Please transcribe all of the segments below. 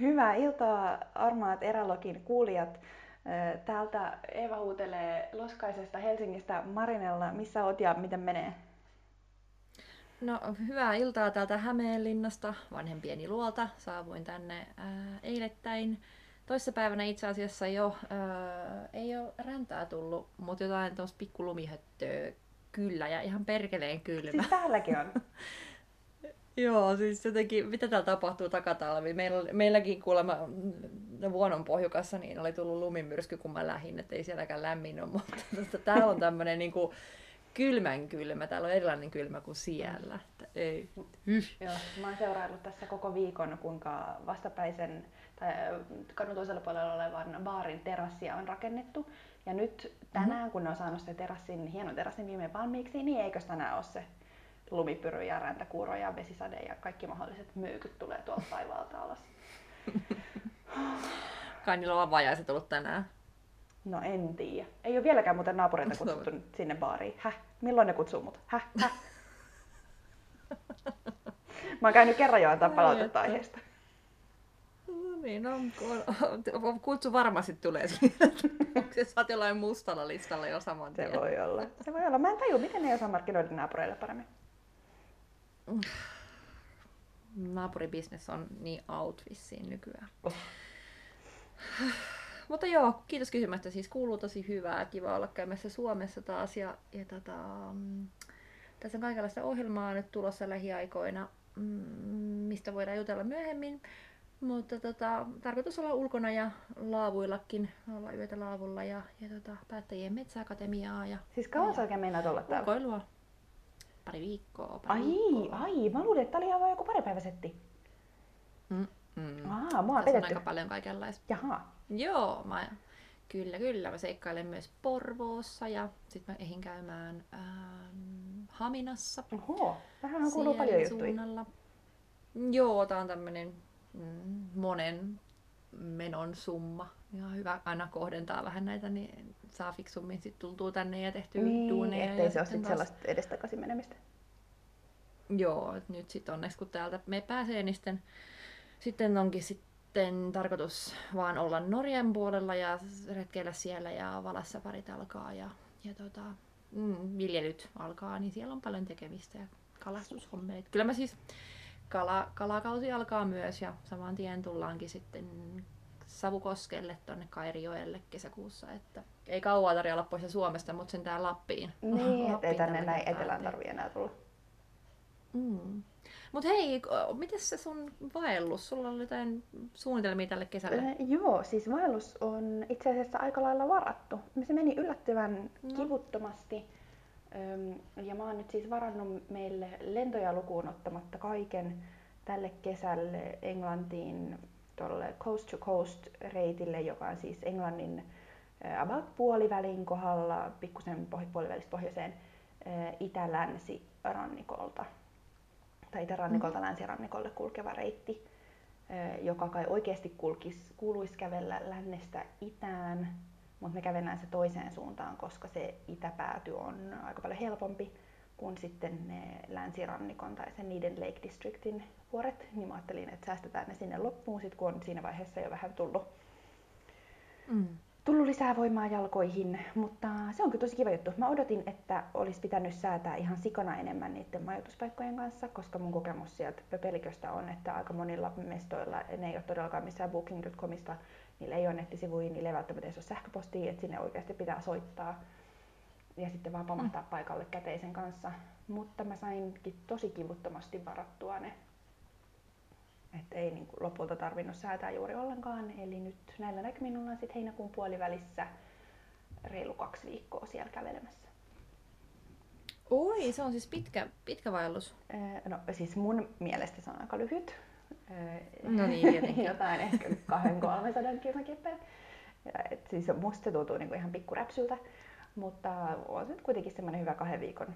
Hyvää iltaa armaat Erälogin kuulijat. Täältä Eeva huutelee Loskaisesta Helsingistä Marinella. Missä oot ja miten menee? No, hyvää iltaa täältä Hämeenlinnasta, vanhempieni luolta. Saavuin tänne ää, eilettäin. Toissapäivänä itse asiassa jo ää, ei ole räntää tullut, mutta jotain tuossa pikkulumihöttöä kyllä ja ihan perkeleen kylmä. Siis täälläkin on. Joo, siis jotenkin, mitä täällä tapahtuu takatalvi? Meillä, meilläkin kuulemma mm, vuonon pohjukassa niin oli tullut lumimyrsky, kun mä lähdin, että ei sielläkään lämmin ole, mutta täällä on tämmöinen niin kuin, kylmän kylmä. Täällä on erilainen kylmä kuin siellä. Että ei. Joo, mä oon seuraillut tässä koko viikon, kuinka vastapäisen tai kadun toisella puolella olevan baarin terassia on rakennettu. Ja nyt tänään, mm-hmm. kun ne on saanut se terassin, hienon terassin viimein valmiiksi, niin eikös tänään ole se lumipyry ja räntäkuuro ja vesisade ja kaikki mahdolliset myykyt tulee tuolta taivaalta alas. Kai niillä on vajaiset ollut tänään. No en tiedä. Ei ole vieläkään muuten naapureita kutsuttu sinne baariin. Häh? Milloin ne kutsuu mut? Häh? Häh? Mä oon käynyt kerran jo antaa palautetta aiheesta. No niin, no, kutsu varmasti tulee siitä. Onko se saat jollain mustalla listalla jo saman tien? Se voi olla. Se voi olla. Mä en tajua, miten ne osaa markkinoida naapureille paremmin. Naapuribisnes on niin out vissiin nykyään. Oh. Mutta joo, kiitos kysymästä. Siis kuuluu tosi hyvää. Kiva olla käymässä Suomessa taas. Ja, ja tota, mm, tässä on kaikenlaista ohjelmaa nyt tulossa lähiaikoina, mm, mistä voidaan jutella myöhemmin. Mutta tota, tarkoitus olla ulkona ja laavuillakin, olla yötä laavulla ja, ja tota, päättäjien metsäakatemiaa. Ja, siis kauan sä oikein meinaat olla täällä? Ulkoilua. Pari viikkoa. Pari ai, viikkoa. ai, mä luulin, että tää oli ihan joku pari päivä setti. Mm, mm. Aa, mua on Tässä on aika paljon kaikenlaista. Jaha. Joo, mä, kyllä, kyllä. Mä seikkailen myös Porvoossa ja sitten mä ehin käymään ähm, Haminassa. Oho, vähän kuuluu paljon suunnalla. Joo, tää on tämmönen mm, monen menon summa. Ihan hyvä aina kohdentaa vähän näitä, niin saa fiksummin sit tultua tänne ja tehtyä niin, duuneja. ettei se ole sit taas... sellaista edestakaisin menemistä. Joo, nyt sitten onneksi kun täältä me pääsee, niin sitten, sitten onkin sitten tarkoitus vaan olla Norjan puolella ja retkeillä siellä ja valassa parit alkaa ja, ja tota, mm, viljelyt alkaa, niin siellä on paljon tekemistä ja kalastushommeet. Kyllä mä siis kala, kalakausi alkaa myös ja saman tien tullaankin sitten Savukoskelle tuonne Kairijoelle kesäkuussa. Että ei kauaa tarjolla pois Suomesta, mutta sen tää Lappiin. Niin, ettei tänne näin etelään tarvii enää tulla. Mm. Mut hei, miten se sun vaellus? Sulla oli jotain suunnitelmia tälle kesälle? Äh, joo, siis vaellus on itse asiassa aika lailla varattu. Se meni yllättävän no. kivuttomasti. Ja mä oon nyt siis varannut meille lentoja lukuun ottamatta kaiken tälle kesälle Englantiin tuolle Coast to Coast reitille, joka on siis Englannin about puolivälin kohdalla, pikkusen puolivälistä pohjoiseen itä-länsi rannikolta tai itärannikolta mm. länsirannikolle kulkeva reitti, joka kai oikeasti kulkis, kuuluisi kävellä lännestä itään, mutta me kävellään se toiseen suuntaan, koska se itäpääty on aika paljon helpompi kuin sitten ne länsirannikon tai sen niiden Lake Districtin vuoret, niin mä ajattelin, että säästetään ne sinne loppuun, sit kun on siinä vaiheessa jo vähän tullut, mm. tullut lisää voimaa jalkoihin, mutta se on kyllä tosi kiva juttu. Mä odotin, että olisi pitänyt säätää ihan sikana enemmän niiden majoituspaikkojen kanssa, koska mun kokemus sieltä Pöpeliköstä on, että aika monilla mestoilla, ne ei ole todellakaan missään booking.comista, niillä ei ole nettisivuja, niillä ei välttämättä edes ole sähköpostia, että sinne oikeasti pitää soittaa ja sitten vaan pamahtaa mm. paikalle käteisen kanssa. Mutta mä sainkin tosi kivuttomasti varattua ne. Että ei niin kuin lopulta tarvinnut säätää juuri ollenkaan. Eli nyt näillä näkymin ollaan sitten heinäkuun puolivälissä reilu kaksi viikkoa siellä kävelemässä. Oi, se on siis pitkä, pitkä vaellus. No siis mun mielestä se on aika lyhyt. No niin, tietenkin. Jotain ehkä 200-300 kilometriä. Siis musta se tuntuu niin kuin ihan pikkuräpsyltä. Mutta on se nyt kuitenkin semmoinen hyvä kahden viikon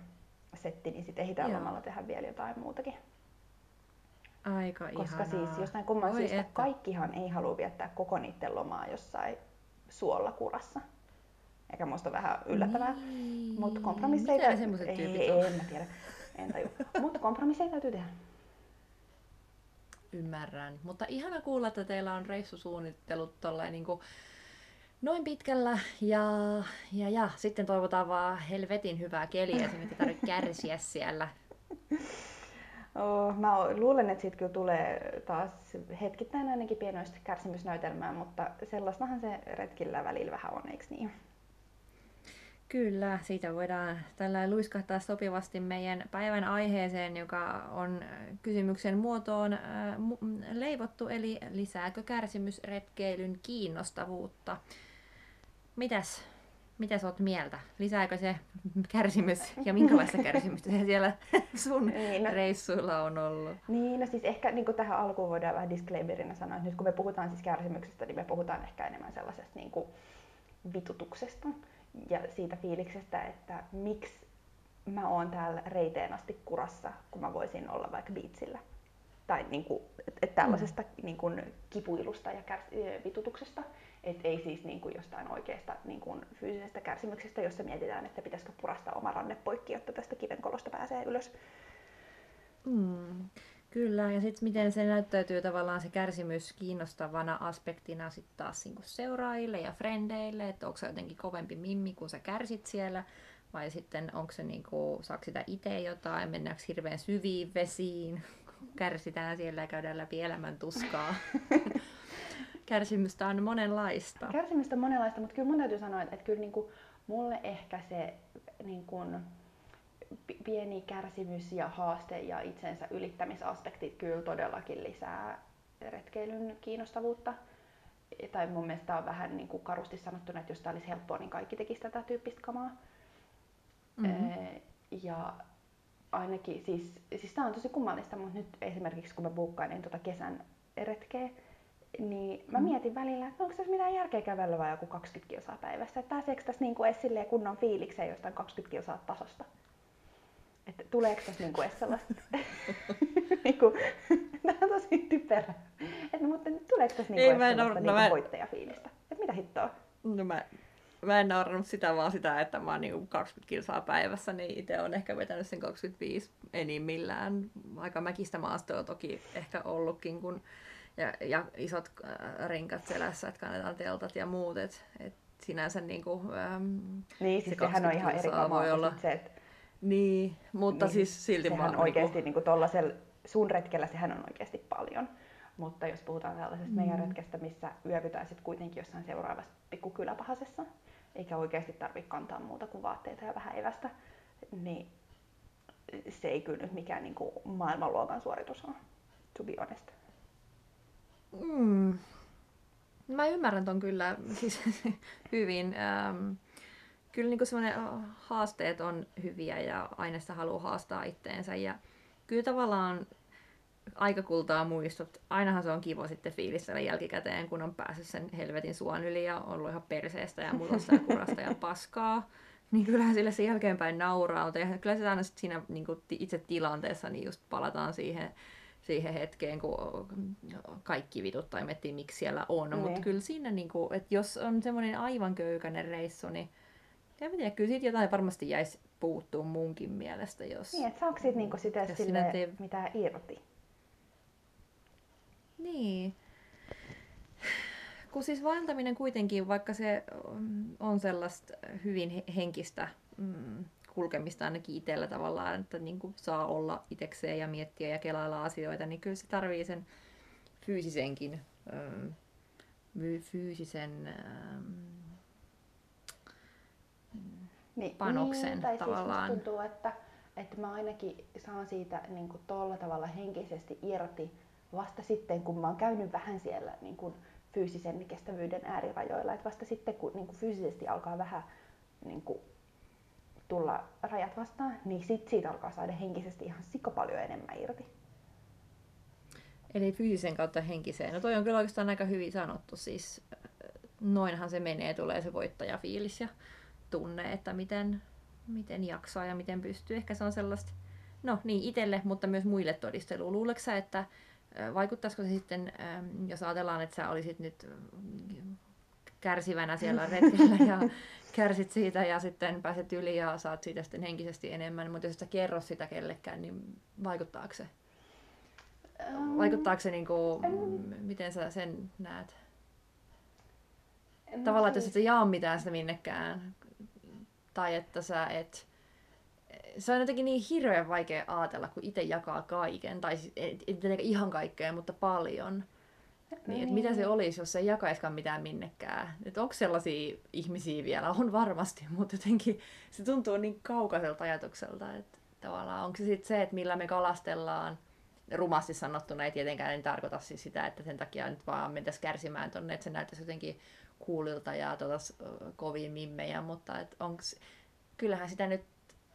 setti, niin sitten ehditään lomalla tehdä vielä jotain muutakin. Aika Koska ihanaa. siis jostain kumman syystä että. kaikkihan ei halua viettää koko niiden lomaa jossain suolla kurassa. Eikä musta vähän yllättävää. Niin. Mutta kompromisseita... Mitä ei, ei, en mä tiedä. En. Mutta kompromisseja täytyy tehdä. Ymmärrän. Mutta ihana kuulla, että teillä on reissusuunnittelut tolleen niin kuin noin pitkällä ja, ja, ja sitten toivotaan vaan helvetin hyvää keliä, että ei tarvitse kärsiä siellä. Oh, mä luulen, että siitä kyllä tulee taas hetkittäin ainakin pienoista kärsimysnäytelmää, mutta sellaistahan se retkillä välillä vähän on, eikö niin? Kyllä, siitä voidaan tällä luiskahtaa sopivasti meidän päivän aiheeseen, joka on kysymyksen muotoon leivottu, eli lisääkö kärsimysretkeilyn kiinnostavuutta? Mitäs, mitäs oot mieltä? Lisääkö se kärsimys ja minkälaista kärsimystä se siellä sun niin, no, reissuilla on ollut? Niin, no siis ehkä niin tähän alkuun voidaan vähän disclaimerina sanoa, että nyt kun me puhutaan siis kärsimyksestä, niin me puhutaan ehkä enemmän sellaisesta niin kuin vitutuksesta ja siitä fiiliksestä, että miksi mä oon täällä reiteen asti kurassa, kun mä voisin olla vaikka biitsillä. Tai niin kuin, et, et tällaisesta mm. niin kuin, kipuilusta ja kärs- vitutuksesta. Et ei siis niin kuin jostain oikeasta niin kuin fyysisestä kärsimyksestä, jossa mietitään, että pitäisikö purastaa oma ranne poikki, jotta tästä kivenkolosta pääsee ylös. Mm. Kyllä, ja sitten miten se näyttäytyy tavallaan se kärsimys kiinnostavana aspektina sitten taas niinku seuraajille ja frendeille, että onko se jotenkin kovempi mimmi, kun sä kärsit siellä, vai sitten onko se niinku, saako sitä itse jotain, mennäänkö hirveän syviin vesiin, kärsitään siellä ja käydään läpi elämän tuskaa. Kärsimystä on monenlaista. Kärsimystä on monenlaista, mutta kyllä mun täytyy sanoa, että, että kyllä niinku, mulle ehkä se niin kuin, pieni kärsimys ja haaste ja itsensä ylittämisaspektit kyllä todellakin lisää retkeilyn kiinnostavuutta. Tai mun mielestä on vähän niin kuin karusti sanottuna, että jos tämä olisi helppoa, niin kaikki tekisi tätä tyyppistä kamaa. Mm-hmm. Ja ainakin, siis, siis tämä on tosi kummallista, mutta nyt esimerkiksi kun mä buukkailin tuota kesän retkeä, niin mä mm. mietin välillä, että onko tässä mitään järkeä kävellä vai joku 20 kilsaa päivässä, että pääseekö tässä niin kuin kunnon fiilikseen jostain 20 kilsaa tasosta että tuleeko tässä niinku edes sellaista, niinku, tämä on tosi typerä, että mutta tuleeko tässä niinku Ei, mä en sellaista no, niinku mä... voittajafiilistä, että mitä hittoa? No mä, mä en naurannut sitä vaan sitä, että mä oon niinku 20 kilsaa päivässä, niin itse on ehkä vetänyt sen 25 enimmillään. Aika mäkistä maastoa toki ehkä ollutkin, kun ja, ja isot äh, rinkat selässä, että kannetaan teltat ja muut, että et sinänsä niinku, ähm, niin, siis se sehän on ihan eri voi olla... se, että niin, mutta niin, siis silti sehän on oikeasti niin kuin sun retkellä sehän on oikeasti paljon. Mutta jos puhutaan tällaisesta mm. meidän retkestä, missä yövytään sitten kuitenkin jossain seuraavassa pikkukyläpahasessa, eikä oikeasti tarvitse kantaa muuta kuin vaatteita ja vähän evästä, niin se ei kyllä nyt mikään niin kuin maailmanluokan suoritus ole, to be honest. Mm. Mä ymmärrän ton kyllä siis hyvin. Ähm, kyllä niin semmoinen haasteet on hyviä ja aina sitä haluaa haastaa itteensä. Ja kyllä tavallaan aikakultaa muistot. Ainahan se on kiva sitten fiilistellä jälkikäteen, kun on päässyt sen helvetin suon yli ja ollut ihan perseestä ja mutosta ja kurasta ja paskaa. Niin kyllähän sille sen jälkeenpäin nauraa, mutta kyllä se aina siinä niin kuin itse tilanteessa niin just palataan siihen, siihen hetkeen, kun kaikki vituttaa ja miettii, miksi siellä on. Niin. Mutta kyllä siinä, niin kuin, että jos on semmoinen aivan köykäinen reissu, niin en tiedä, kyllä siitä jotain varmasti jäisi puuttuu munkin mielestä, jos... Niin, että saako siitä niinku sitä sille te... mitään irti? Niin. Kun siis vaeltaminen kuitenkin, vaikka se on sellaista hyvin henkistä mm, kulkemista ainakin itsellä tavallaan, että niin kuin saa olla itekseen ja miettiä ja kelailla asioita, niin kyllä se tarvii sen fyysisenkin, mm, fyysisen mm, niin, panoksen niin, tai siis tavallaan. Siis tuntuu, että, että mä ainakin saan siitä niin kuin tolla tavalla henkisesti irti vasta sitten, kun mä oon käynyt vähän siellä niin kuin fyysisen kestävyyden äärirajoilla. Että vasta sitten, kun niin kuin fyysisesti alkaa vähän niin kuin, tulla rajat vastaan, niin sit siitä alkaa saada henkisesti ihan sika paljon enemmän irti. Eli fyysisen kautta henkiseen. No toi on kyllä oikeastaan aika hyvin sanottu. Siis noinhan se menee, tulee se voittajafiilis ja tunne, että miten, miten jaksaa ja miten pystyy. Ehkä se on sellaista, no niin itselle, mutta myös muille todistelu. Luuletko sä, että vaikuttaisiko se sitten, jos ajatellaan, että sä olisit nyt kärsivänä siellä retkellä ja kärsit siitä ja sitten pääset yli ja saat siitä sitten henkisesti enemmän, mutta jos sä kerro sitä kellekään, niin vaikuttaako se? Vaikuttaako se, en- m- miten sä sen näet? no Tavallaan, että jos et jaa mitään sitä minnekään, tai että sä et... Se on jotenkin niin hirveän vaikea ajatella, kun itse jakaa kaiken, tai siis ei tietenkään ihan kaikkea, mutta paljon. Niin, että mitä se olisi, jos ei jakaiskaan mitään minnekään? Että onko sellaisia ihmisiä vielä? On varmasti, mutta jotenkin se tuntuu niin kaukaiselta ajatukselta, että tavallaan onko se sitten se, että millä me kalastellaan, rumasti sanottuna ei tietenkään en tarkoita siis sitä, että sen takia nyt vaan mentäisiin kärsimään tonne, että se näyttäisi jotenkin kuulilta ja tuotas kovin mimmejä, mutta et onks, kyllähän sitä nyt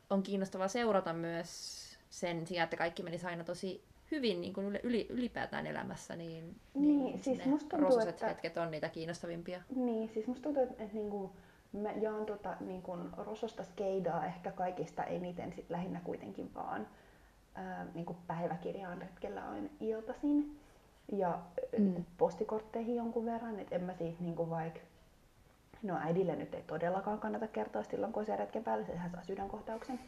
on kiinnostavaa seurata myös sen sijaan, että kaikki menisi aina tosi hyvin niin kuin yli, ylipäätään elämässä, niin, Niin, siis ne musta tuntuu, että- hetket on niitä kiinnostavimpia. Niin, siis musta tuntuu, että, että niinku, mä jaan tota, niinku, rososta skeidaa ehkä kaikista eniten sit lähinnä kuitenkin vaan ää, niinku päiväkirjaan retkellä aina iltaisin ja Mm. postikortteihin jonkun verran, että en mä siitä niinku vaikka No äidille nyt ei todellakaan kannata kertoa silloin, kun on se retken päällä, sehän saa sydänkohtauksen.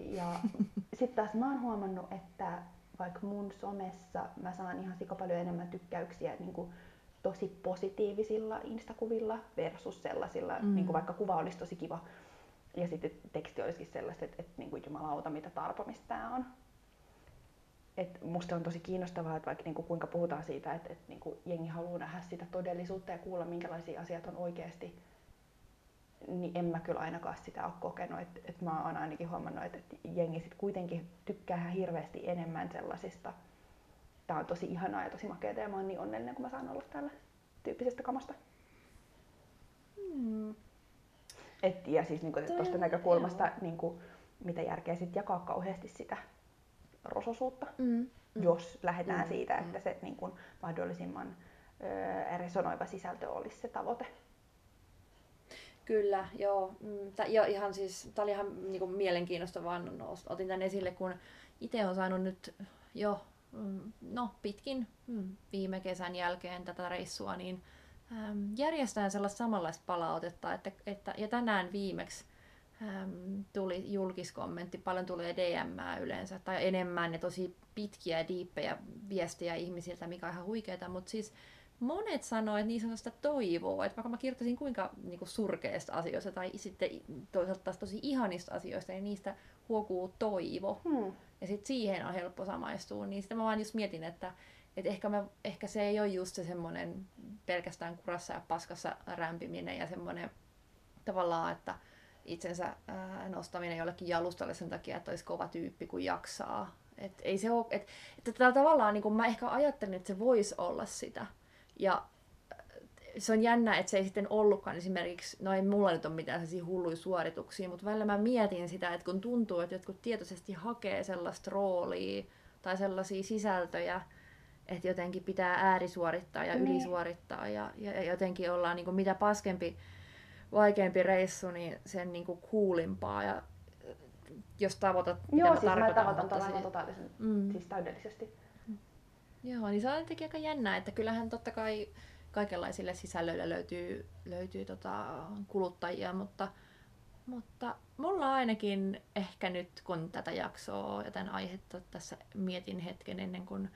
Ja sitten taas mä oon huomannut, että vaikka mun somessa mä saan ihan sika paljon enemmän tykkäyksiä niin kuin tosi positiivisilla instakuvilla versus sellaisilla, Mm. mm. niin kuin vaikka kuva olisi tosi kiva ja sitten teksti olisikin sellaista, että, että niin kuin jumalauta mitä tarpomista tää on. Et musta on tosi kiinnostavaa, että vaikka niinku kuinka puhutaan siitä, että, että niinku jengi haluaa nähdä sitä todellisuutta ja kuulla minkälaisia asiat on oikeasti, niin en mä kyllä ainakaan sitä ole kokenut. Et, et mä oon ainakin huomannut, että, että jengi sit kuitenkin tykkää hirveästi enemmän sellaisista. Tää on tosi ihanaa ja tosi makeata ja mä oon niin onnellinen, kun mä saan olla täällä tyyppisestä kamasta. Mm. Et, ja siis niinku, tuosta näkökulmasta, niinku, mitä järkeä sit jakaa kauheasti sitä rososuutta. Mm. Mm. jos lähdetään Mm, siitä, mm. että se niin kuin, mahdollisimman ö, resonoiva sisältö olisi se tavoite. Kyllä, joo. Mm, Ja ihan siis, tää oli ihan niinku mielenkiinnostavaa, no, otin tän esille, kun itse on saanut nyt jo, mm, no pitkin mm, viime kesän jälkeen tätä reissua, niin äm, järjestään sellaista samanlaista palautetta, että, että ja tänään viimeksi äm, tuli julkiskommentti, paljon tulee DM yleensä, tai enemmän ja tosi pitkiä ja diippejä viestejä ihmisiltä, mikä on ihan huikeeta, mutta siis monet sanoo, että niissä on sitä toivoa, että vaikka mä kirjoittaisin kuinka niin kuin surkeista asioista tai sitten toisaalta taas tosi ihanista asioista, niin niistä huokuu toivo. Hmm. Ja sitten siihen on helppo samaistua, niin sitten mä vaan just mietin, että, että ehkä, mä, ehkä se ei ole just se semmoinen pelkästään kurassa ja paskassa rämpiminen ja semmoinen tavallaan, että itsensä ää, nostaminen jollekin jalustalle sen takia, että olisi kova tyyppi, kun jaksaa. Et ei se ole, et, että tällä tavallaan niin kun mä ehkä ajattelin, että se voisi olla sitä. Ja se on jännä, että se ei sitten ollutkaan esimerkiksi, no ei mulla nyt ole mitään sellaisia hulluja suorituksia, mutta välillä mä mietin sitä, että kun tuntuu, että jotkut tietoisesti hakee sellaista roolia tai sellaisia sisältöjä, että jotenkin pitää äärisuorittaa ja Niin. ylisuorittaa ja, ja, ja jotenkin ollaan niin kuin mitä paskempi, vaikeampi reissu, niin sen niin kuin kuulimpaa ja äh, jos tavoitat, Joo, mä siis mä tarkoitan, tavoitan tuon aivan se- totaalisen, Mm. siis täydellisesti. Joo, niin se on jotenkin aika jännää, että kyllähän totta kai kaikenlaisille sisällöille löytyy, löytyy tota kuluttajia, mutta, mutta mulla ainakin ehkä nyt, kun tätä jaksoa ja tämän aihetta tässä mietin hetken ennen kuin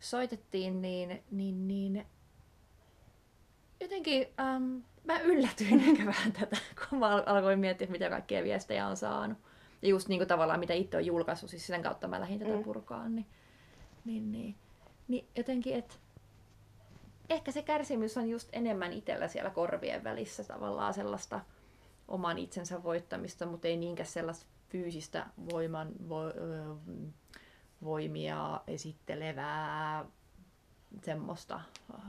soitettiin, niin, niin, niin jotenkin ähm, mä yllätyin ehkä vähän tätä, kun mä al- alkoin miettiä, mitä kaikkea viestejä on saanut. Ja just niin kuin tavallaan mitä itse on julkaissut, siis sen kautta mä lähdin tätä Mm. purkaan, niin, niin, niin, niin jotenkin, että ehkä se kärsimys on just enemmän itsellä siellä korvien välissä tavallaan sellaista oman itsensä voittamista, mutta ei niinkään sellaista fyysistä voiman, vo, ö, voimia esittelevää semmoista äh,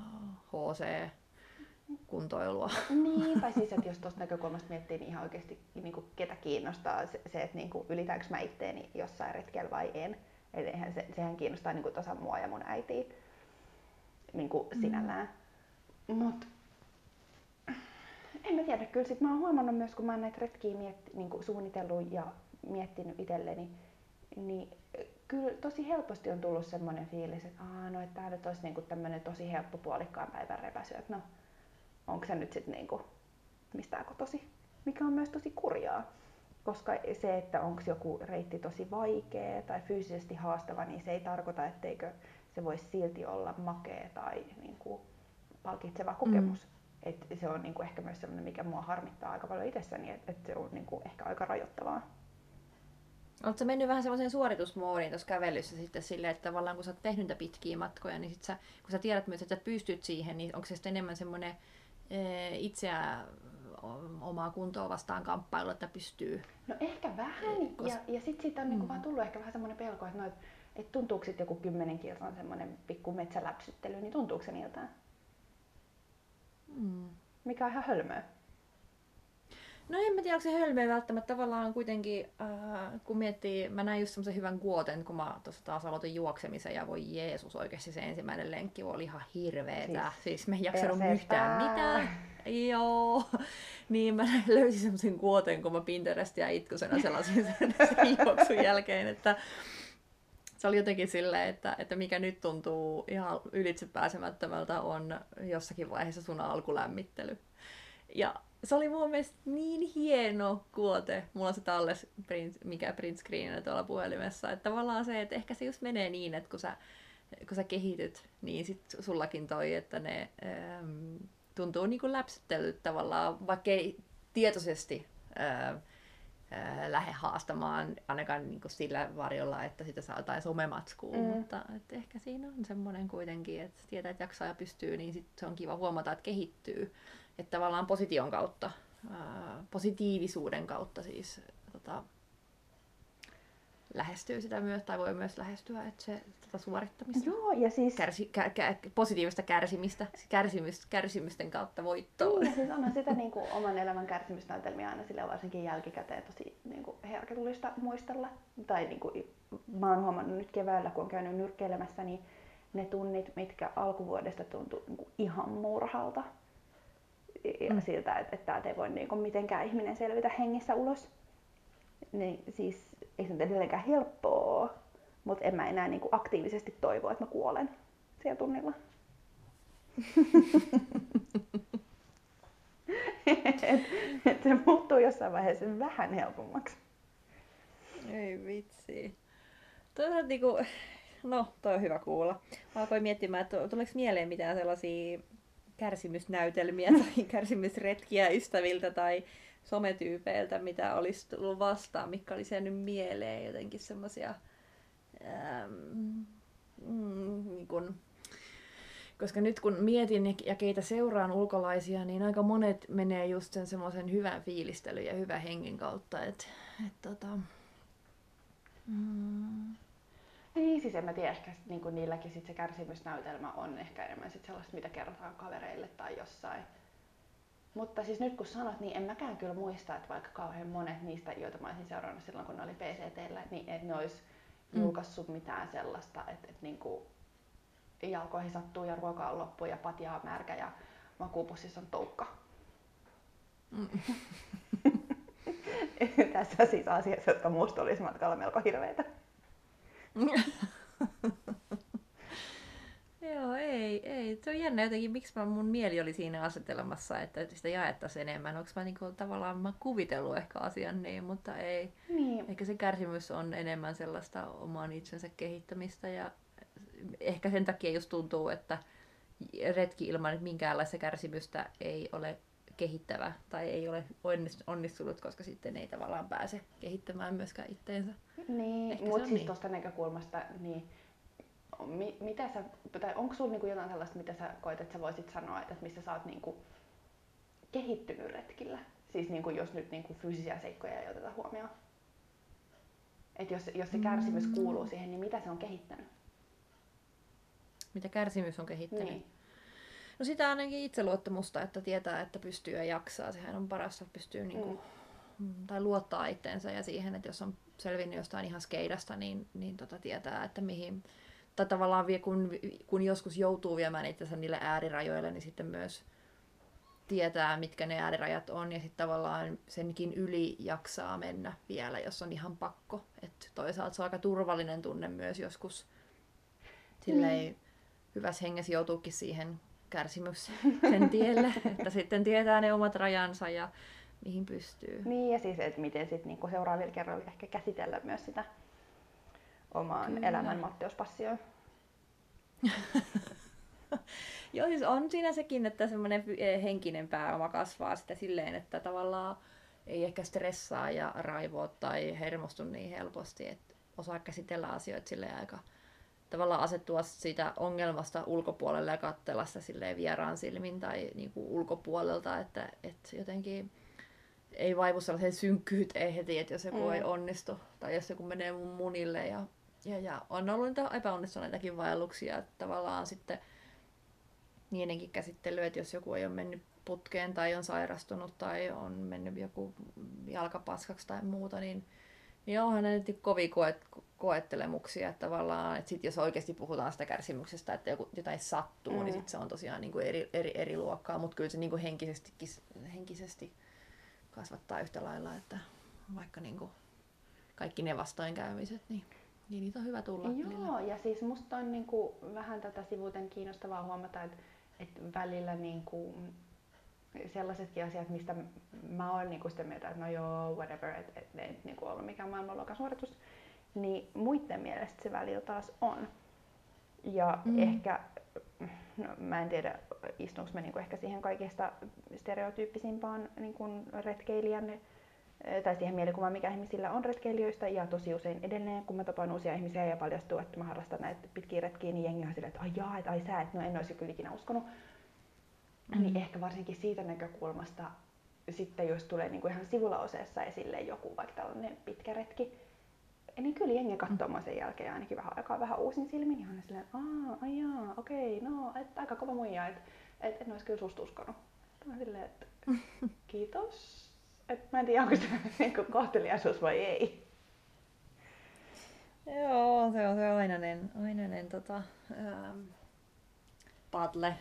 HC-kuntoilua. Niin, tai siis, että jos tuosta näkökulmasta miettii, niin ihan oikeasti niin kuin ketä kiinnostaa se, se että niin kuin ylitäänkö mä itteeni jossain retkellä vai en. Et eihän se, sehän kiinnostaa niin kuin tasan mua ja mun äitiä niin kuin Mm. sinällään. Mut en mä tiedä, kyllä sit mä oon huomannut myös, kun mä oon näitä retkiä mietti, niin kuin suunnitellut ja miettinyt itselleni, niin kyllä tosi helposti on tullut semmoinen fiilis, että Aa, no, että tää nyt olisi niin tämmöinen tosi helppo puolikkaan päivän repäsy, että no, onko se nyt sitten niinku mistään kotosi, mikä on myös tosi kurjaa. Koska se, että onko joku reitti tosi vaikea tai fyysisesti haastava, niin se ei tarkoita, etteikö se voisi silti olla makea tai niin kuin, palkitseva kokemus. Mm. Et se on niin kuin, ehkä myös sellainen, mikä mua harmittaa aika paljon itsessäni, että et se on niin kuin, ehkä aika rajoittavaa. Oletko mennyt vähän semmoiseen suoritusmoodiin tuossa kävelyssä sitten silleen, että tavallaan kun sä oot tehnyt pitkiä matkoja, niin sit sä, kun sä tiedät myös, että sä pystyt siihen, niin onko se sitten enemmän semmoinen itseä omaa kuntoa vastaan kamppailu, että pystyy? No ehkä vähän, Kos... ja, ja sitten siitä on niinku mm. vaan tullut ehkä vähän semmoinen pelko, että, no, että, että tuntuuko sitten joku kymmenen kilsan semmoinen pikku metsäläpsyttely, niin tuntuuko se miltään? Mm. Mikä on ihan hölmöä. No en mä tiedä, onko se hölmöä välttämättä. Tavallaan kuitenkin, äh, kun miettii, mä näin just semmoisen hyvän kuoten, kun mä tuossa taas aloitin juoksemisen ja voi Jeesus oikeasti se ensimmäinen lenkki oli ihan hirveetä. Siis, siis mä en jaksanut yhtään mitään. Joo. Niin mä löysin semmoisen kuoten, kun mä Pinterestia itkusena sellaisin sen, sen juoksun jälkeen, että se oli jotenkin silleen, että, että mikä nyt tuntuu ihan ylitse pääsemättömältä on jossakin vaiheessa sun alkulämmittely. Ja se oli mun mielestä niin hieno kuote. Mulla on se talles, print, mikä print screen tuolla puhelimessa. Että tavallaan se, että ehkä se just menee niin, että kun sä, kun sä kehityt, niin sit sullakin toi, että ne ähm, tuntuu niin kuin läpsyttelyt tavallaan, vaikka ei tietoisesti äh, lähde haastamaan ainakaan niin kuin sillä varjolla, että sitä saa jotain somematskua, mm. mutta että ehkä siinä on semmoinen kuitenkin, että tietää, että jaksaa ja pystyy, niin sit se on kiva huomata, että kehittyy. Että tavallaan position kautta, ää, positiivisuuden kautta siis tota, lähestyy sitä myös, tai voi myös lähestyä, että se tätä suorittamista. Joo, ja siis... Kärsi, kä, kä, positiivista kärsimistä, kärsimys, kärsimysten kautta voittoa. Niin, ja siis onhan sitä niin kuin, oman elämän kärsimysnäytelmiä aina sille varsinkin jälkikäteen tosi niin kuin, herkätullista muistella. Tai niin kuin, mä oon huomannut nyt keväällä, kun on käynyt nyrkkeilemässä, niin ne tunnit, mitkä alkuvuodesta tuntui niin kuin, ihan murhalta. Mm. siltä, että, että täältä ei voi niin kuin, mitenkään ihminen selvitä hengissä ulos. Niin siis ei se nyt edelleenkään helppoa, mutta en mä enää niin kuin aktiivisesti toivo, että mä kuolen siellä tunnilla. et, et se muuttuu jossain vaiheessa vähän helpommaksi. Ei vitsi. Toi on niinku, no toi on hyvä kuulla. Mä alkoin miettimään, että tuleeko mieleen mitään sellaisia kärsimysnäytelmiä tai kärsimysretkiä ystäviltä tai sometyypeiltä, mitä olisi tullut vastaan, mikä oli nyt mieleen jotenkin semmoisia mm, niin kun, koska nyt kun mietin ja keitä seuraan ulkolaisia, niin aika monet menee just sen semmoisen hyvän fiilistelyn ja hyvän hengen kautta. Et, et, tota, mm. Niin, siis en mä tiedä, ehkä niin kuin niilläkin sit se kärsimysnäytelmä on ehkä enemmän sit sellaista, mitä kerrotaan kavereille tai jossain mutta siis nyt kun sanot, niin en mäkään kyllä muista, että vaikka kauhean monet niistä, joita mä olisin seurannut silloin, kun ne oli PCTllä, niin että ne olisi mm. julkaissut mitään sellaista, että, että niin kuin jalkoihin sattuu ja ruoka on loppu ja patja on märkä ja makuupussissa on toukka. Mm. Tässä siis asiassa, jotka musta olisi matkalla melko hirveitä. Joo, ei, ei. Se on jännä jotenkin, miksi mä, mun mieli oli siinä asetelmassa, että sitä jaettaisiin enemmän. Onko mä niinku, tavallaan mä kuvitellut ehkä asian niin, mutta ei. Niin. Ehkä se kärsimys on enemmän sellaista oman itsensä kehittämistä ja ehkä sen takia just tuntuu, että retki ilman minkäänlaista kärsimystä ei ole kehittävä tai ei ole onnistunut, koska sitten ei tavallaan pääse kehittämään myöskään itteensä. Niin, mutta siis niin. tuosta näkökulmasta, niin mi, mitä sä, tai onko sulla niinku jotain sellaista, mitä sä koet, että sä voisit sanoa, että missä sä oot niinku kehittynyt retkillä? Siis niinku, jos nyt niinku fyysisiä seikkoja ei oteta huomioon. Et jos, jos se kärsimys mm. kuuluu siihen, niin mitä se on kehittänyt? Mitä kärsimys on kehittänyt? Niin. No sitä ainakin itseluottamusta, että tietää, että pystyy ja jaksaa. Sehän on parasta, että pystyy niinku, mm. tai luottaa itteensä ja siihen, että jos on selvinnyt jostain ihan skeidasta, niin, niin tota tietää, että mihin, tai tavallaan vie, kun, kun joskus joutuu viemään itsensä niille äärirajoille, niin sitten myös tietää, mitkä ne äärirajat on, ja sitten tavallaan senkin yli jaksaa mennä vielä, jos on ihan pakko. Et toisaalta se on aika turvallinen tunne myös joskus silleen, mm. hyvässä hengessä joutuukin siihen kärsimyksen tielle, että sitten tietää ne omat rajansa ja mihin pystyy. Niin, ja siis, että miten sitten niinku seuraavilla kerroilla ehkä käsitellä myös sitä omaan Kyllä. elämän Matteuspassioon. Joo, siis on siinä sekin, että semmoinen henkinen pääoma kasvaa sitä silleen, että tavallaan ei ehkä stressaa ja raivoa tai hermostu niin helposti, että osaa käsitellä asioita sille aika tavallaan asettua siitä ongelmasta ulkopuolelle ja katsella sitä silleen vieraan silmin tai niin kuin ulkopuolelta, että, että jotenkin ei vaivu sellaiseen synkkyyteen heti, että jos joku mm. ei onnistu tai jos joku menee mun munille ja, ja, ja on ollut niitä epäonnistuneitakin vaelluksia, että tavallaan sitten niidenkin käsittely, että jos joku ei ole mennyt putkeen tai on sairastunut tai on mennyt joku jalkapaskaksi tai muuta, niin, niin onhan ne nyt kovin koet, koettelemuksia, että tavallaan, että sit jos oikeasti puhutaan sitä kärsimyksestä, että joku, jotain sattuu, niin mm. niin sit se on tosiaan niin kuin eri, eri, eri luokkaa, mutta kyllä se niin kuin henkisesti, henkisesti kasvattaa yhtä lailla, että vaikka niin kuin kaikki ne vastoinkäymiset, niin, niin niitä on hyvä tulla. Joo, välillä. ja siis musta on niin kuin vähän tätä sivuuten kiinnostavaa huomata, että, että välillä niin kuin sellaisetkin asiat, mistä mä oon niinku sitä mieltä, että no joo, whatever, että et, ei niinku ollut mikään maailmanluokan suoritus, niin muiden mielestä se välillä taas on. Ja mm. ehkä, no, mä en tiedä, istunko mä niinku ehkä siihen kaikista stereotyyppisimpaan niinku retkeilijän eh, tai siihen mielikuvaan, mikä ihmisillä on retkeilijöistä, ja tosi usein edelleen, kun mä tapaan uusia ihmisiä ja paljastuu, että mä harrastan näitä pitkiä retkiä, niin jengi on silleen, että ai jaa, että ai sä, että no en olisi kyllä ikinä uskonut. Niin mm. Niin ehkä varsinkin siitä näkökulmasta, sitten jos tulee niinku ihan sivulaoseessa esille joku vaikka tällainen pitkä retki, niin kyllä jengi katsoo mm. sen jälkeen ainakin vähän aikaa vähän uusin silmin, niin on silleen, jaa, okei, no, et, aika kova muija, että et, en olisi kyllä susta uskonut. Mä silleen, että kiitos. Et mä en tiedä, onko se niinku kohteliaisuus vai ei. Joo, se on se ainainen, ainainen tota, ähm, padle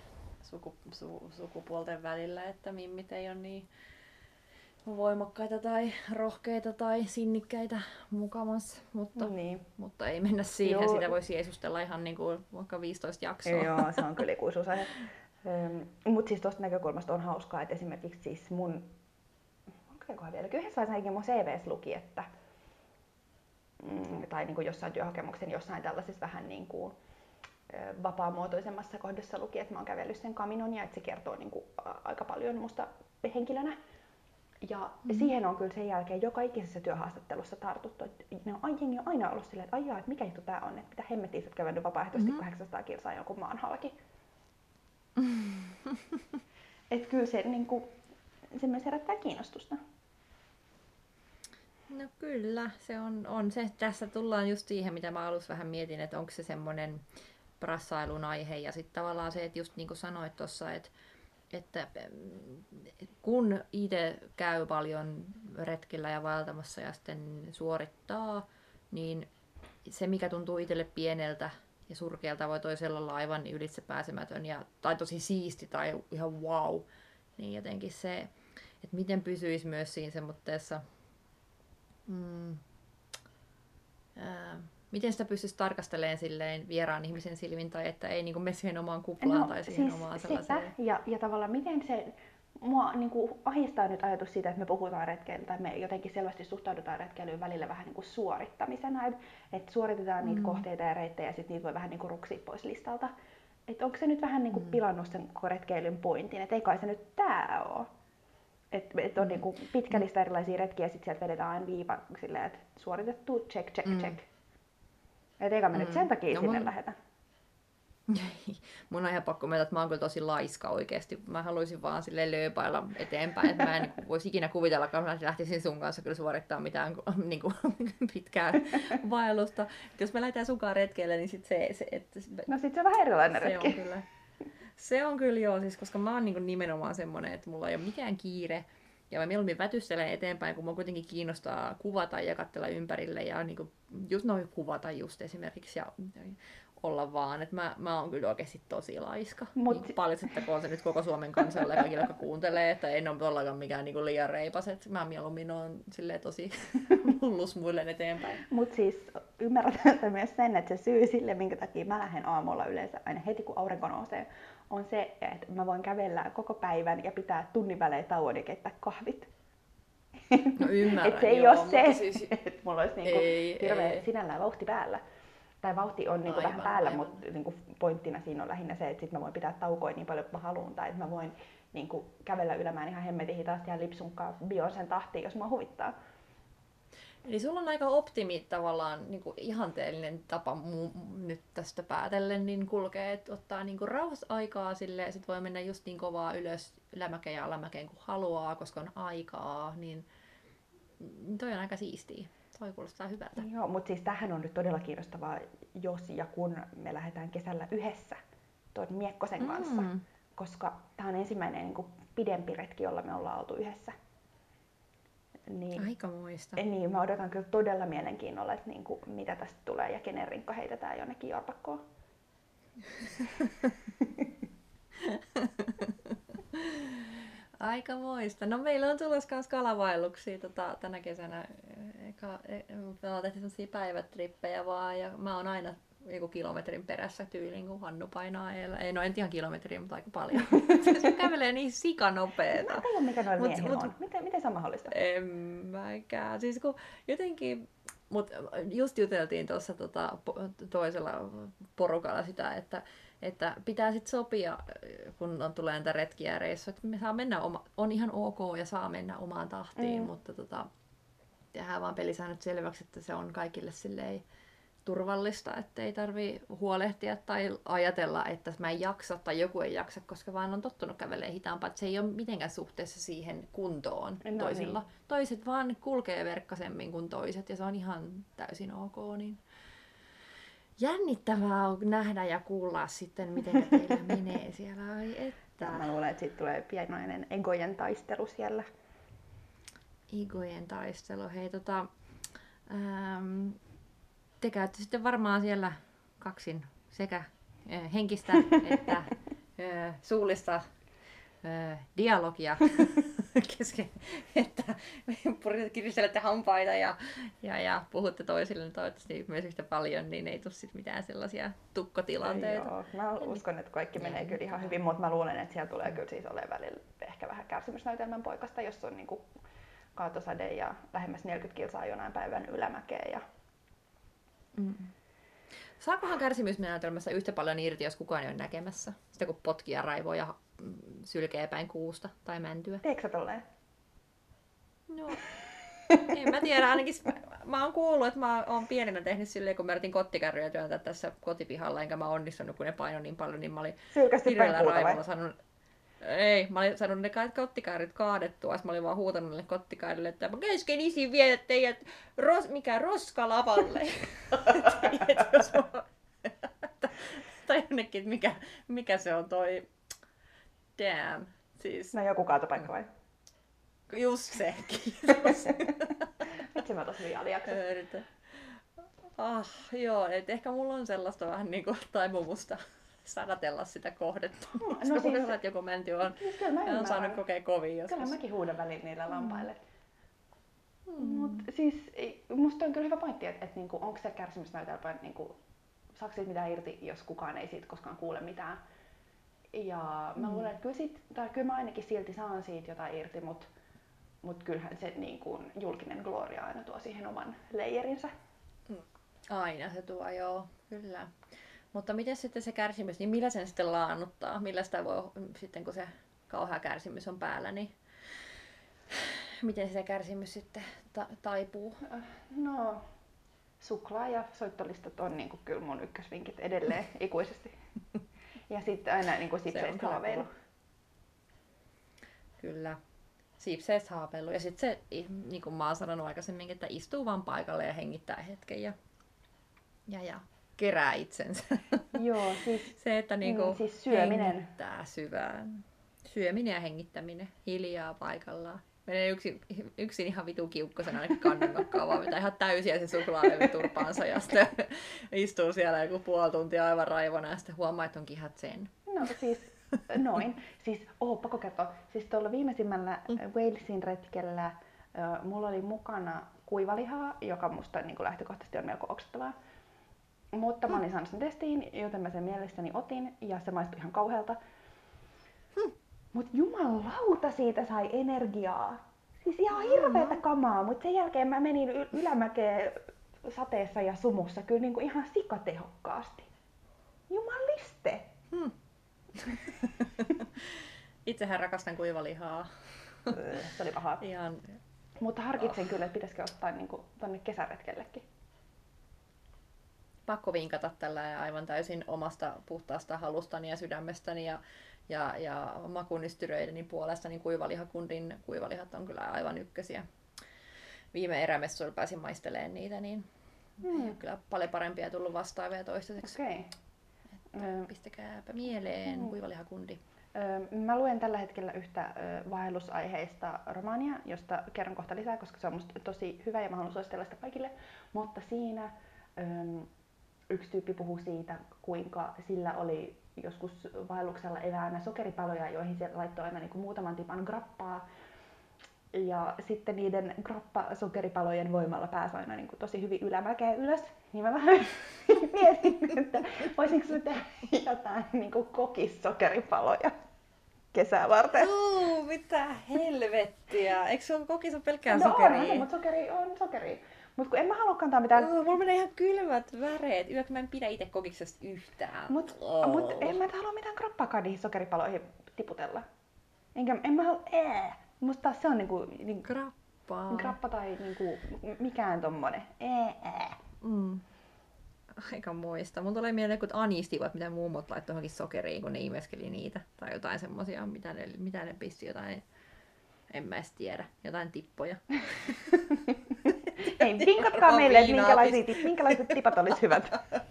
suku, su, sukupuolten välillä, että mimmit ei ole niin voimakkaita tai rohkeita tai sinnikkäitä mukamassa, mutta, niin. mutta ei mennä siihen. Joo. Sitä voisi jeesustella ihan niin kuin vaikka 15 jaksoa. Joo, se on kyllä ikuisuusaihe. Mutta siis tuosta näkökulmasta on hauskaa, että esimerkiksi siis mun, onko vielä, yhdessä vaiheessa mun CVs luki, että mm, tai niin kuin jossain työhakemuksen jossain tällaisessa vähän niin kuin, vapaamuotoisemmassa kohdassa luki, että mä oon kävellyt sen kaminon ja että se kertoo niin kuin, aika paljon musta henkilönä. Ja mm-hmm. siihen on kyllä sen jälkeen joka ikisessä työhaastattelussa tartuttu. Että ne on, jengi on aina ollut silleen, että aijaa, että mikä juttu tää on, että mitä hemmettiä sä oot kävellyt vapaaehtoisesti mm-hmm. 800 kilsaa jonkun maan halki. että kyllä se, niin kuin, se myös herättää kiinnostusta. No kyllä, se on, on se. Tässä tullaan just siihen, mitä mä alussa vähän mietin, että onko se semmoinen prassailun aihe. Ja sitten tavallaan se, että just niin kuin sanoit tuossa, että, että kun itse käy paljon retkillä ja vaeltamassa ja sitten suorittaa, niin se, mikä tuntuu itselle pieneltä ja surkealta, voi toisella olla aivan ylitse pääsemätön ja, tai tosi siisti tai ihan wow. Niin jotenkin se, että miten pysyisi myös siinä semmoitteessa mm, miten sitä pystyisi tarkastelemaan silleen vieraan ihmisen silmin tai että ei niin kuin mene siihen omaan kuplaan no, tai siihen siis omaan sellaiseen. Sitä, ja, ja tavallaan miten se, mua niin kuin ahistaa nyt ajatus siitä, että me puhutaan retkeilyä tai me jotenkin selvästi suhtaudutaan retkeilyyn välillä vähän niin kuin suorittamisena, että, että suoritetaan niitä mm. kohteita ja reittejä ja sitten niitä voi vähän niin kuin ruksia pois listalta. Että onko se nyt vähän niin kuin mm. pilannut sen retkeilyn pointin, että ei kai se nyt tää ole. Että et on mm. niinku pitkä lista erilaisia retkiä ja sitten sieltä vedetään aina viiva silleen, että suoritettu, check, check, mm. check. Et eikä me mm. nyt sen takia no, sinne mun... lähetä. Mun on ihan pakko myöntää, että mä oon kyllä tosi laiska oikeasti. Mä haluaisin vaan sille lööpailla eteenpäin, että mä en niinku voisi ikinä kuvitella, että mä lähtisin sun kanssa kyllä suorittaa mitään niin kuin, pitkää vaellusta. Et jos me lähdetään sunkaan retkeille, niin sit se... se että, no sit se on vähän erilainen retki. Se on kyllä, se on kyllä joo, siis koska mä oon niin nimenomaan semmonen, että mulla ei ole mikään kiire. Ja mä mieluummin vätystelen eteenpäin, kun mua kuitenkin kiinnostaa kuvata ja katsella ympärille ja niin kuin, just noin kuvata just esimerkiksi ja olla vaan. Että mä, mä oon kyllä oikeasti tosi laiska. Mut... Niin paljastettakoon se nyt koko Suomen kansalle ja kaikille, jotka kuuntelee, että en ole todellakaan mikään niin kuin liian reipas. Että mä mieluummin oon silleen tosi hullus muille eteenpäin. Mutta siis ymmärrätkö myös sen, että se syy sille, minkä takia mä lähden aamulla yleensä aina heti kun aurinko nousee, on se, että mä voin kävellä koko päivän ja pitää tunnin välein tauon ja keittää kahvit. No ymmärrän, Et se ei joo, ole se, siis... että mulla olisi niinku ei, hirveä ei. sinällään vauhti päällä. tai vauhti on niin kuin Aivan, vähän päällä, aivan. mutta niin kuin pointtina siinä on lähinnä se, että sit mä voin pitää taukoja niin paljon kuin mä haluan, tai että mä voin niin kuin kävellä ylämään ihan hemmetin hitaasti ja lipsunkkaa Beyoncén tahtiin, jos mua huvittaa. Eli sulla on aika optimi tavallaan niin kuin ihanteellinen tapa mu- nyt tästä päätellen niin kulkee, että ottaa niin kuin rauhassa aikaa sille ja sit voi mennä just niin kovaa ylös ylämäkeen ja alamäkeen kuin haluaa, koska on aikaa, niin toi on aika siistiä. Toi kuulostaa hyvältä. Joo, mutta siis tämähän on nyt todella kiinnostavaa, jos ja kun me lähdetään kesällä yhdessä tuon Miekkosen kanssa, Mm. koska tämä on ensimmäinen niin kuin pidempi retki, jolla me ollaan oltu yhdessä. Niin, Aika muista. niin mä odotan kyllä todella mielenkiinnolla, että niin kuin, mitä tästä tulee ja kenen rinkka heitetään jonnekin Jorpakkoon. Aika muista. No meillä on tulossa myös kalavaelluksia tota, tänä kesänä. Eka, e- me ollaan tehty sellaisia päivätrippejä vaan ja mä oon aina joku kilometrin perässä tyyliin, kun Hannu painaa eellä. Ei, no en ihan kilometriä, mutta aika paljon. se kävelee niin sikanopeeta. Mä tiedän, mikä noilla Mut- mut- on. Miten, miten se on mahdollista? En mäkään. Siis kun jotenkin, mut just juteltiin tuossa tota, toisella porukalla sitä, että, että pitää sitten sopia, kun on, tulee näitä retkiä ja reissuja, että me saa mennä oma, on ihan ok ja saa mennä omaan tahtiin, Mm. mutta tota, tehdään vaan pelisäännöt selväksi, että se on kaikille silleen turvallista, että ei tarvi huolehtia tai ajatella, että mä en jaksa tai joku ei jaksa, koska vaan on tottunut kävelemään hitaampaa. Että se ei ole mitenkään suhteessa siihen kuntoon No toisilla. niin. Toiset vaan kulkee verkkasemmin kuin toiset ja se on ihan täysin ok. Niin jännittävää on nähdä ja kuulla sitten, miten teillä menee siellä. Ai että. Mä luulen, että siitä tulee pienoinen egojen taistelu siellä. Igojen taistelu. Hei, tota, ähm, te käytte sitten varmaan siellä kaksin sekä henkistä että suullista dialogia kesken, että kiristelette hampaita ja, ja, ja puhutte toisille toivottavasti myös yhtä paljon, niin ei tule sit mitään sellaisia tukkotilanteita. Joo, mä uskon, että kaikki menee kyllä ihan hyvin, mutta mä luulen, että siellä tulee kyllä siis olemaan välillä ehkä vähän kärsimysnäytelmän poikasta, jos on niinku kaatosade ja lähemmäs 40 kilsaa jonain päivän ylämäkeen. Ja... Mm. Saakohan kärsimysmenetelmässä yhtä paljon irti, jos kukaan ei ole näkemässä? Sitä kun potkii ja raivoo ja mm, sylkee päin kuusta tai mäntyä. Teekö sä tolleen? No, en mä tiedä, ainakin mä oon kuullut, että mä oon pienenä tehnyt silleen, kun mä yritin kottikärryjä työntää tässä kotipihalla, enkä mä onnistunut, kun ne painoi niin paljon, niin mä olin Sylkästi hirveällä raivolla sanonut, ei, mä olin sanonut ne ka- kottikärryt kaadettua, mä olin vaan huutanut niille kottikärryille, että mä kesken isin viedä teidät ros, mikä roskalavalle. Et jos mä- tai jonnekin, että mikä, mikä se on toi, damn, siis No joku kaatopaikka vai? just se. Vitsi mä tosi. Yritän. Ah, joo, et ehkä mulla on sellaista vähän niinku taipumusta sadatella sitä kohdetta. No No, siis- että joku mänty on, Siis kyllä mä on saanut kokea kovin joskus. Kyllä mäkin huudan välillä niillä lampaille. Mm. Mut siis musta on kyllä hyvä pointti, että et niinku, onko se kärsimysnäytelmä, niinku, saako siitä mitään irti, jos kukaan ei siitä koskaan kuule mitään. Ja mä Mm. luulen, että kyllä, sit, tai kyllä mä ainakin silti saan siitä jotain irti, mutta mut kyllähän se niinku, julkinen gloria aina tuo siihen oman leijerinsä. Aina se tuo, joo, kyllä. Mutta miten sitten se kärsimys, niin millä sen sitten laannuttaa? Millä sitä voi, sitten kun se kauhea kärsimys on päällä, niin miten se kärsimys sitten ta- taipuu? No, suklaa ja soittolistat on niinku kyllä mun ykkösvinkit edelleen ikuisesti. Ja sitten aina niinku on sipseistä haaveilu. Kyllä. Siipseistä haapeilu. Ja sitten se, niin kuin mä oon sanonut aikaisemmin, että istuu vaan paikalle ja hengittää hetken ja, ja, ja kerää itsensä. Joo, siis se, että niinku Mm, siis syöminen. hengittää syvään. Syöminen ja hengittäminen hiljaa paikallaan. Menee yksin, yksin ihan vitu kiukkosena ainakin kannannokkaa, vaan vetää ihan täysiä se suklaalevy turpaansa ja sitten istuu siellä joku puoli tuntia aivan raivona ja sitten huomaa, että onkin ihan sen. No siis noin. Siis, oh, pakko kertoa. Siis tuolla viimeisimmällä Mm. mm. Walesin retkellä mulla oli mukana kuivalihaa, joka musta niin lähtökohtaisesti on melko oksettavaa. Mutta mä olin saanut sen testiin, joten mä sen mielessäni otin ja se maistui ihan kauhealta. Hmm. Mut jumalauta siitä sai energiaa. Siis ihan hirveetä kamaa, mutta sen jälkeen mä menin y- ylämäkeen sateessa ja sumussa kyllä niin kuin ihan sikatehokkaasti. Jumaliste! Hmm. Itsehän rakastan kuivalihaa. Se oli paha. Ihan... Mutta harkitsen oh. kyllä, että pitäisikö ottaa niin kuin, tonne kesäretkellekin. Pakko vinkata tällä aivan täysin omasta puhtaasta halustani ja sydämestäni ja, ja, ja makunystyröideni puolesta, niin kuivalihakundin kuivalihat on kyllä aivan ykkösiä. Viime erämessuilla pääsin maistelemaan niitä, niin mm. kyllä paljon parempia tullut vastaavia toistaiseksi. Okay. Pistäkääpä mieleen mm. kuivalihakundi. Mä luen tällä hetkellä yhtä vaellusaiheista romaania, josta kerron kohta lisää, koska se on musta tosi hyvä ja mä haluan suositella sitä kaikille. Mutta siinä yksi tyyppi puhuu siitä, kuinka sillä oli joskus vaelluksella eväänä sokeripaloja, joihin se laittoi aina niin kuin muutaman tipan grappaa. Ja sitten niiden grappa-sokeripalojen voimalla pääsi aina niin kuin tosi hyvin ylämäkeen ylös. Niin mä vähän mietin, että voisinko mä tehdä jotain niin kuin kokissokeripaloja kesää varten. Uu, mitä helvettiä. Eikö se ole kokis on pelkkää no sokeria? se, mutta sokeri on sokeri. Mutta kun en mä halua kantaa mitään... Uh, mulla menee ihan kylmät väreet. Yök mä en pidä itse kokiksesta yhtään. Mut, oh. mut en mä halua mitään kroppaakaan niihin sokeripaloihin tiputella. Enkä, en mä halua... Ee. Musta taas se on niinku... niinku Grappaa. Grappa tai niinku mikään tommonen. Ee, ee. Mm. Aika muista. Mun tulee mieleen jotkut anistivat, mitä mummot laittoi johonkin sokeriin, kun ne imeskeli niitä. Tai jotain semmosia, mitä ne, mitä ne pisti jotain, en mä edes tiedä, jotain tippoja. Ei, vinkatkaa meille, että minkälaiset, minkälaiset tipat olisi hyvät.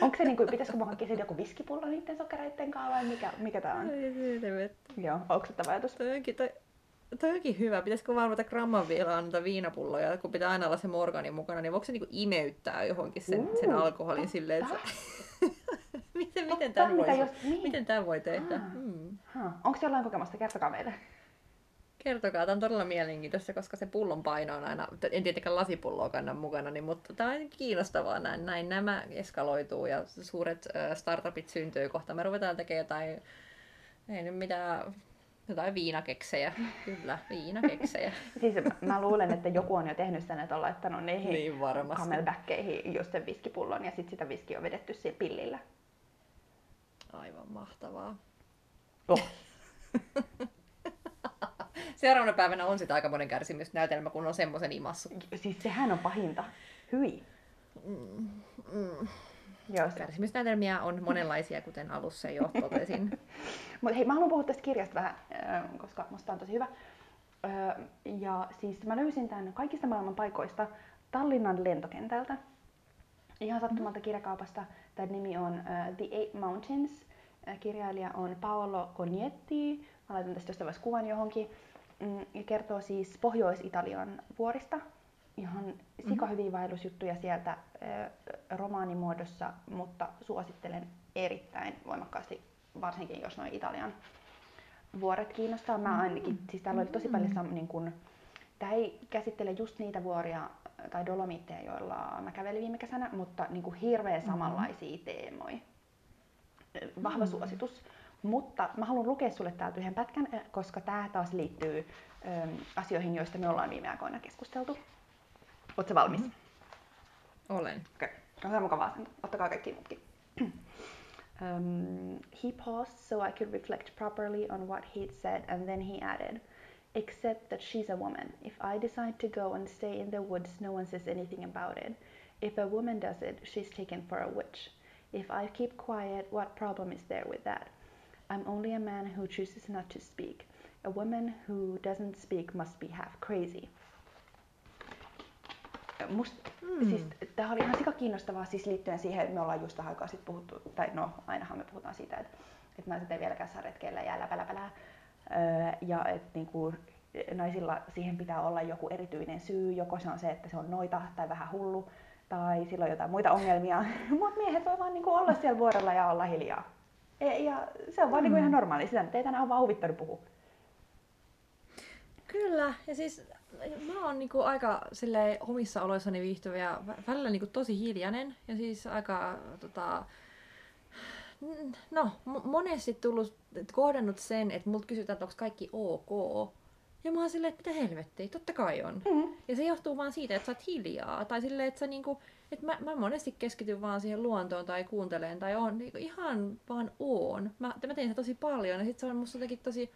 Onko se, niin kuin, pitäisikö mä hankkia joku viskipullo niiden sokereiden kanssa vai mikä, mikä tää on? Joo, onko se tämä ajatus? Toi onkin, toi, toi onkin hyvä. Pitäisikö vaan ruveta gramman vielä noita viinapulloja, kun pitää aina olla se morgani mukana, niin voiko se niinku imeyttää johonkin sen, uh, sen alkoholin silleen, että miten, miten, tämän voi, jos, niin. miten tämän voi tehdä? Ah. Hmm. Onko jollain kokemusta? Kertokaa meille. Kertokaa, tämä on todella mielenkiintoista, koska se pullon paino on aina, en tietenkään lasipulloa kanna mukana, niin, mutta tämä on kiinnostavaa, näin, näin nämä eskaloituu ja suuret startupit syntyy kohta. Me ruvetaan tekemään jotain, ei nyt mitään, jotain viinakeksejä, kyllä, viinakeksejä. siis mä luulen, että joku on jo tehnyt sen, että on laittanut niihin niin camelbackkeihin just sen viskipullon ja sitten sitä viski on vedetty siellä pillillä. Aivan mahtavaa. Oh. seuraavana päivänä on sitä aikamoinen kärsimysnäytelmä, kun on semmoisen imassu. Siis sehän on pahinta. Hyi. Mm, mm. Joo, Kärsimysnäytelmiä on monenlaisia, kuten alussa jo totesin. Mutta hei, mä haluan puhua tästä kirjasta vähän, koska musta on tosi hyvä. Ja siis mä löysin tämän kaikista maailman paikoista Tallinnan lentokentältä. Ihan sattumalta kirjakaupasta. Tämän nimi on The Eight Mountains. Kirjailija on Paolo Cognetti. Mä laitan tästä jostain kuvan johonkin. Mm, ja kertoo siis Pohjois-Italian vuorista. Ihan sika mhm. hyviä vaellusjuttuja sieltä romaanimuodossa, mutta suosittelen erittäin voimakkaasti, varsinkin jos noin Italian vuoret kiinnostaa. Mä ainakin, mm. siis täällä oli tosi paljon sam, niin kun, tämä ei käsittele just niitä vuoria tai dolomitteja, joilla mä kävelin viime kesänä, mutta niin kuin hirveän mm-hmm. samanlaisia teemoja. Vahva mm. suositus. Mutta mä haluan lukea sulle täältä yhden pätkän, eh, koska tämä taas liittyy ö, asioihin, joista me ollaan viime aikoina keskusteltu. Oletko valmis? Mm-hmm. Olen. Okei, okay. on mukavaa. Ottakaa kaikki muutkin. um, he paused so I could reflect properly on what he'd said and then he added, except that she's a woman. If I decide to go and stay in the woods, no one says anything about it. If a woman does it, she's taken for a witch. If I keep quiet, what problem is there with that? I'm only a man who chooses not to speak. A woman who doesn't speak must be half crazy. Must, mm. siis, tämä oli ihan sika kiinnostavaa siis liittyen siihen, että me ollaan just vähän aikaa sitten puhuttu, tai no ainahan me puhutaan siitä, että, että naiset ei vieläkään saa retkeillä ja läpäläpälää. Öö, ja että niinku, naisilla siihen pitää olla joku erityinen syy, joko se on se, että se on noita tai vähän hullu, tai sillä on jotain muita ongelmia. Mutta miehet voi vaan niinku olla siellä vuorolla ja olla hiljaa. E, ja se on vaan niinku mm. niin ihan normaali, sitä nyt ei tänään ole vaan huvittanut puhua. Kyllä, ja siis mä oon niinku aika sille omissa oloissani viihtyvä ja välillä niinku tosi hiljainen ja siis aika tota, no, monesti tullut kohdannut sen, että multa kysytään, että onko kaikki ok. Ja mä oon silleen, että mitä helvettiä, totta kai on. Mm. Ja se johtuu vaan siitä, että sä oot hiljaa. Tai silleen, että sä niinku, että mä, mä monesti keskityn vaan siihen luontoon tai kuunteleen tai on niinku ihan vaan oon. Mä, mä teen sitä tosi paljon ja sit se on musta jotenkin tosi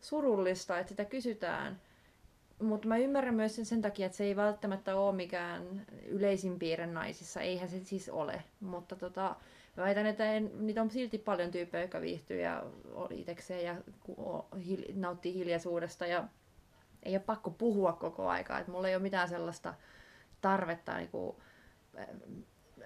surullista, että sitä kysytään. Mutta mä ymmärrän myös sen, sen takia, että se ei välttämättä ole mikään yleisin piirre naisissa. Eihän se siis ole. Mutta tota, mä väitän, että en, niitä on silti paljon tyyppejä, jotka viihtyy ja oli itekseen ja hil, nauttii hiljaisuudesta. Ja ei ole pakko puhua koko aikaa. Et mulla ei ole mitään sellaista tarvetta niinku,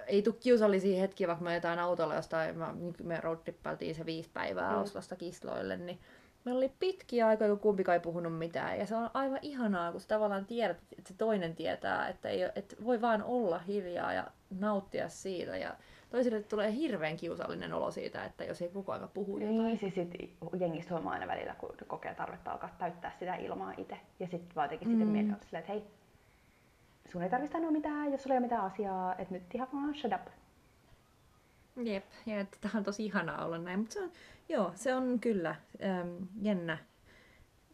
ei tule kiusallisia hetkiä, vaikka me ajetaan autolla jostain, mä, niin me roadtrippailtiin se viisi päivää Mm. Oslosta Kisloille, niin meillä oli pitkiä aikoja, kun kumpikaan ei puhunut mitään. Ja se on aivan ihanaa, kun sä tavallaan tiedät, että se toinen tietää, että, ei, että voi vaan olla hiljaa ja nauttia siitä. Ja toisille tulee hirveän kiusallinen olo siitä, että jos ei koko ajan puhu jotain. Niin, siis sit jengistä huomaa aina välillä, kun kokee tarvetta alkaa täyttää sitä ilmaa itse. Ja sitten vaan jotenkin mm. sitten silleen, että hei, sun ei tarvitse sanoa mitään, jos sulla ei ole mitään asiaa, että nyt ihan vaan shut up. Jep, ja että tämä on tosi ihanaa olla näin, mutta se on, joo, se on kyllä äm, jännä,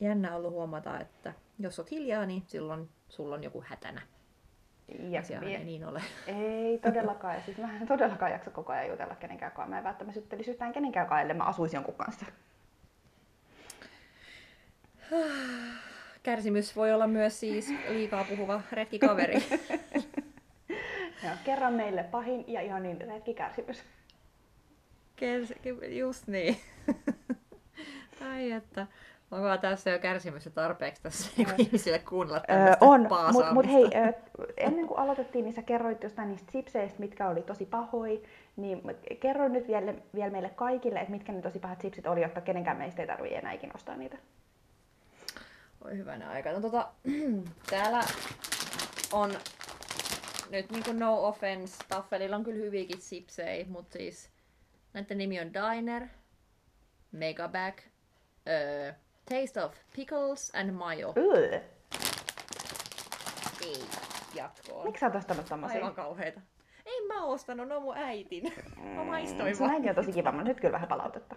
jännä ollut huomata, että jos oot hiljaa, niin silloin sulla on joku hätänä. Ja vie- ei niin ole. Ei todellakaan. Ja siis mä en todellakaan jaksa koko ajan jutella kenenkään kanssa. Mä en välttämättä juttelisi yhtään kenenkään kanssa, ellei mä asuisi jonkun kanssa. Kärsimys voi olla myös siis liikaa puhuva retkikaveri. Ja kerran meille pahin ja ihan niin retkikärsimys. Kers- just niin. Ai että. Onko tässä jo kärsimys jo tarpeeksi tässä niinku ihmisille kuunnella Öö, on, mutta mut hei, ennen kuin aloitettiin, niin sä kerroit jostain niistä chipseistä, mitkä oli tosi pahoi, niin kerro nyt vielä, vielä meille kaikille, että mitkä ne tosi pahat chipsit oli, jotta kenenkään meistä ei tarvitse enää ikinä ostaa niitä. Oi hyvänä aika. No tota, täällä on nyt niinku no offense, Taffelilla on kyllä hyviäkin sipsejä, mutta siis näiden nimi on Diner, Megabag, uh, Taste of Pickles and Mayo. Ei jatkoon. miksi sä oot ostanut tommosia? Aivan kauheita. En mä ostanut, ne on mun äitin. Mä maistoin Sun vaan. äiti on tosi kiva, mutta nyt kyllä vähän palautetta.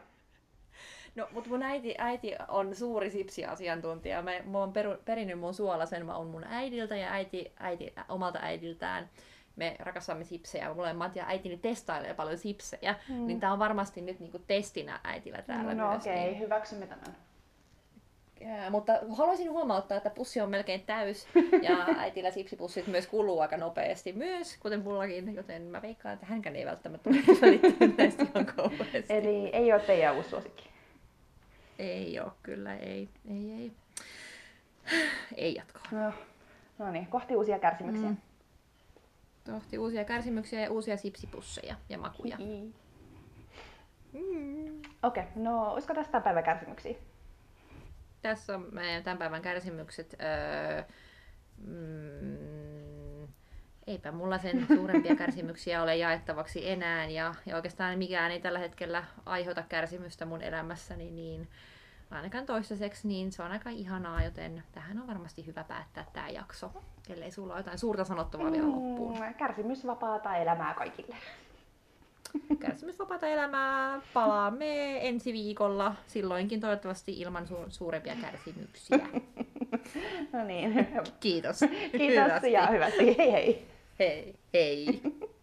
No, mutta mun äiti, äiti on suuri sipsiasiantuntija. Mä, mä oon peru, perinnyt mun suolasen, mä oon mun äidiltä ja äiti, äiti omalta äidiltään. Me rakastamme sipsejä, molemmat ja äitini testailee paljon sipsejä, mm. niin tää on varmasti nyt niinku testinä äitillä täällä no myös. okei, okay, Niin, hyväksymme tämän. Ää, mutta haluaisin huomauttaa, että pussi on melkein täys ja äitillä sipsipussit myös kuluu aika nopeasti myös, kuten mullakin, joten mä veikkaan, että hänkään ei välttämättä tule välittämään näistä ihan kauheasti. Eli ei ole teidän uusi suosikki. Ei oo kyllä, ei, ei, ei. Ei jatkoa. No, no niin, kohti uusia kärsimyksiä. Mm. Tohti uusia kärsimyksiä ja uusia sipsipusseja ja makuja. Mm. Mm. Okei, okay, no olisiko tästä päivän kärsimyksiä? Tässä on meidän tämän päivän kärsimykset. Öö, mm, eipä mulla sen suurempia kärsimyksiä ole jaettavaksi enää ja, ja oikeastaan mikään ei tällä hetkellä aiheuta kärsimystä mun elämässäni, niin ainakaan toistaiseksi, niin se on aika ihanaa, joten tähän on varmasti hyvä päättää tämä jakso, ellei sulla ole jotain suurta sanottavaa vielä loppuun. Mm, kärsimysvapaata elämää kaikille. Kärsimysvapaata elämää palaamme ensi viikolla, silloinkin toivottavasti ilman su- suurempia kärsimyksiä. No niin, Kiitos. kiitos ja hyvästi. Hei hei. hey, hey.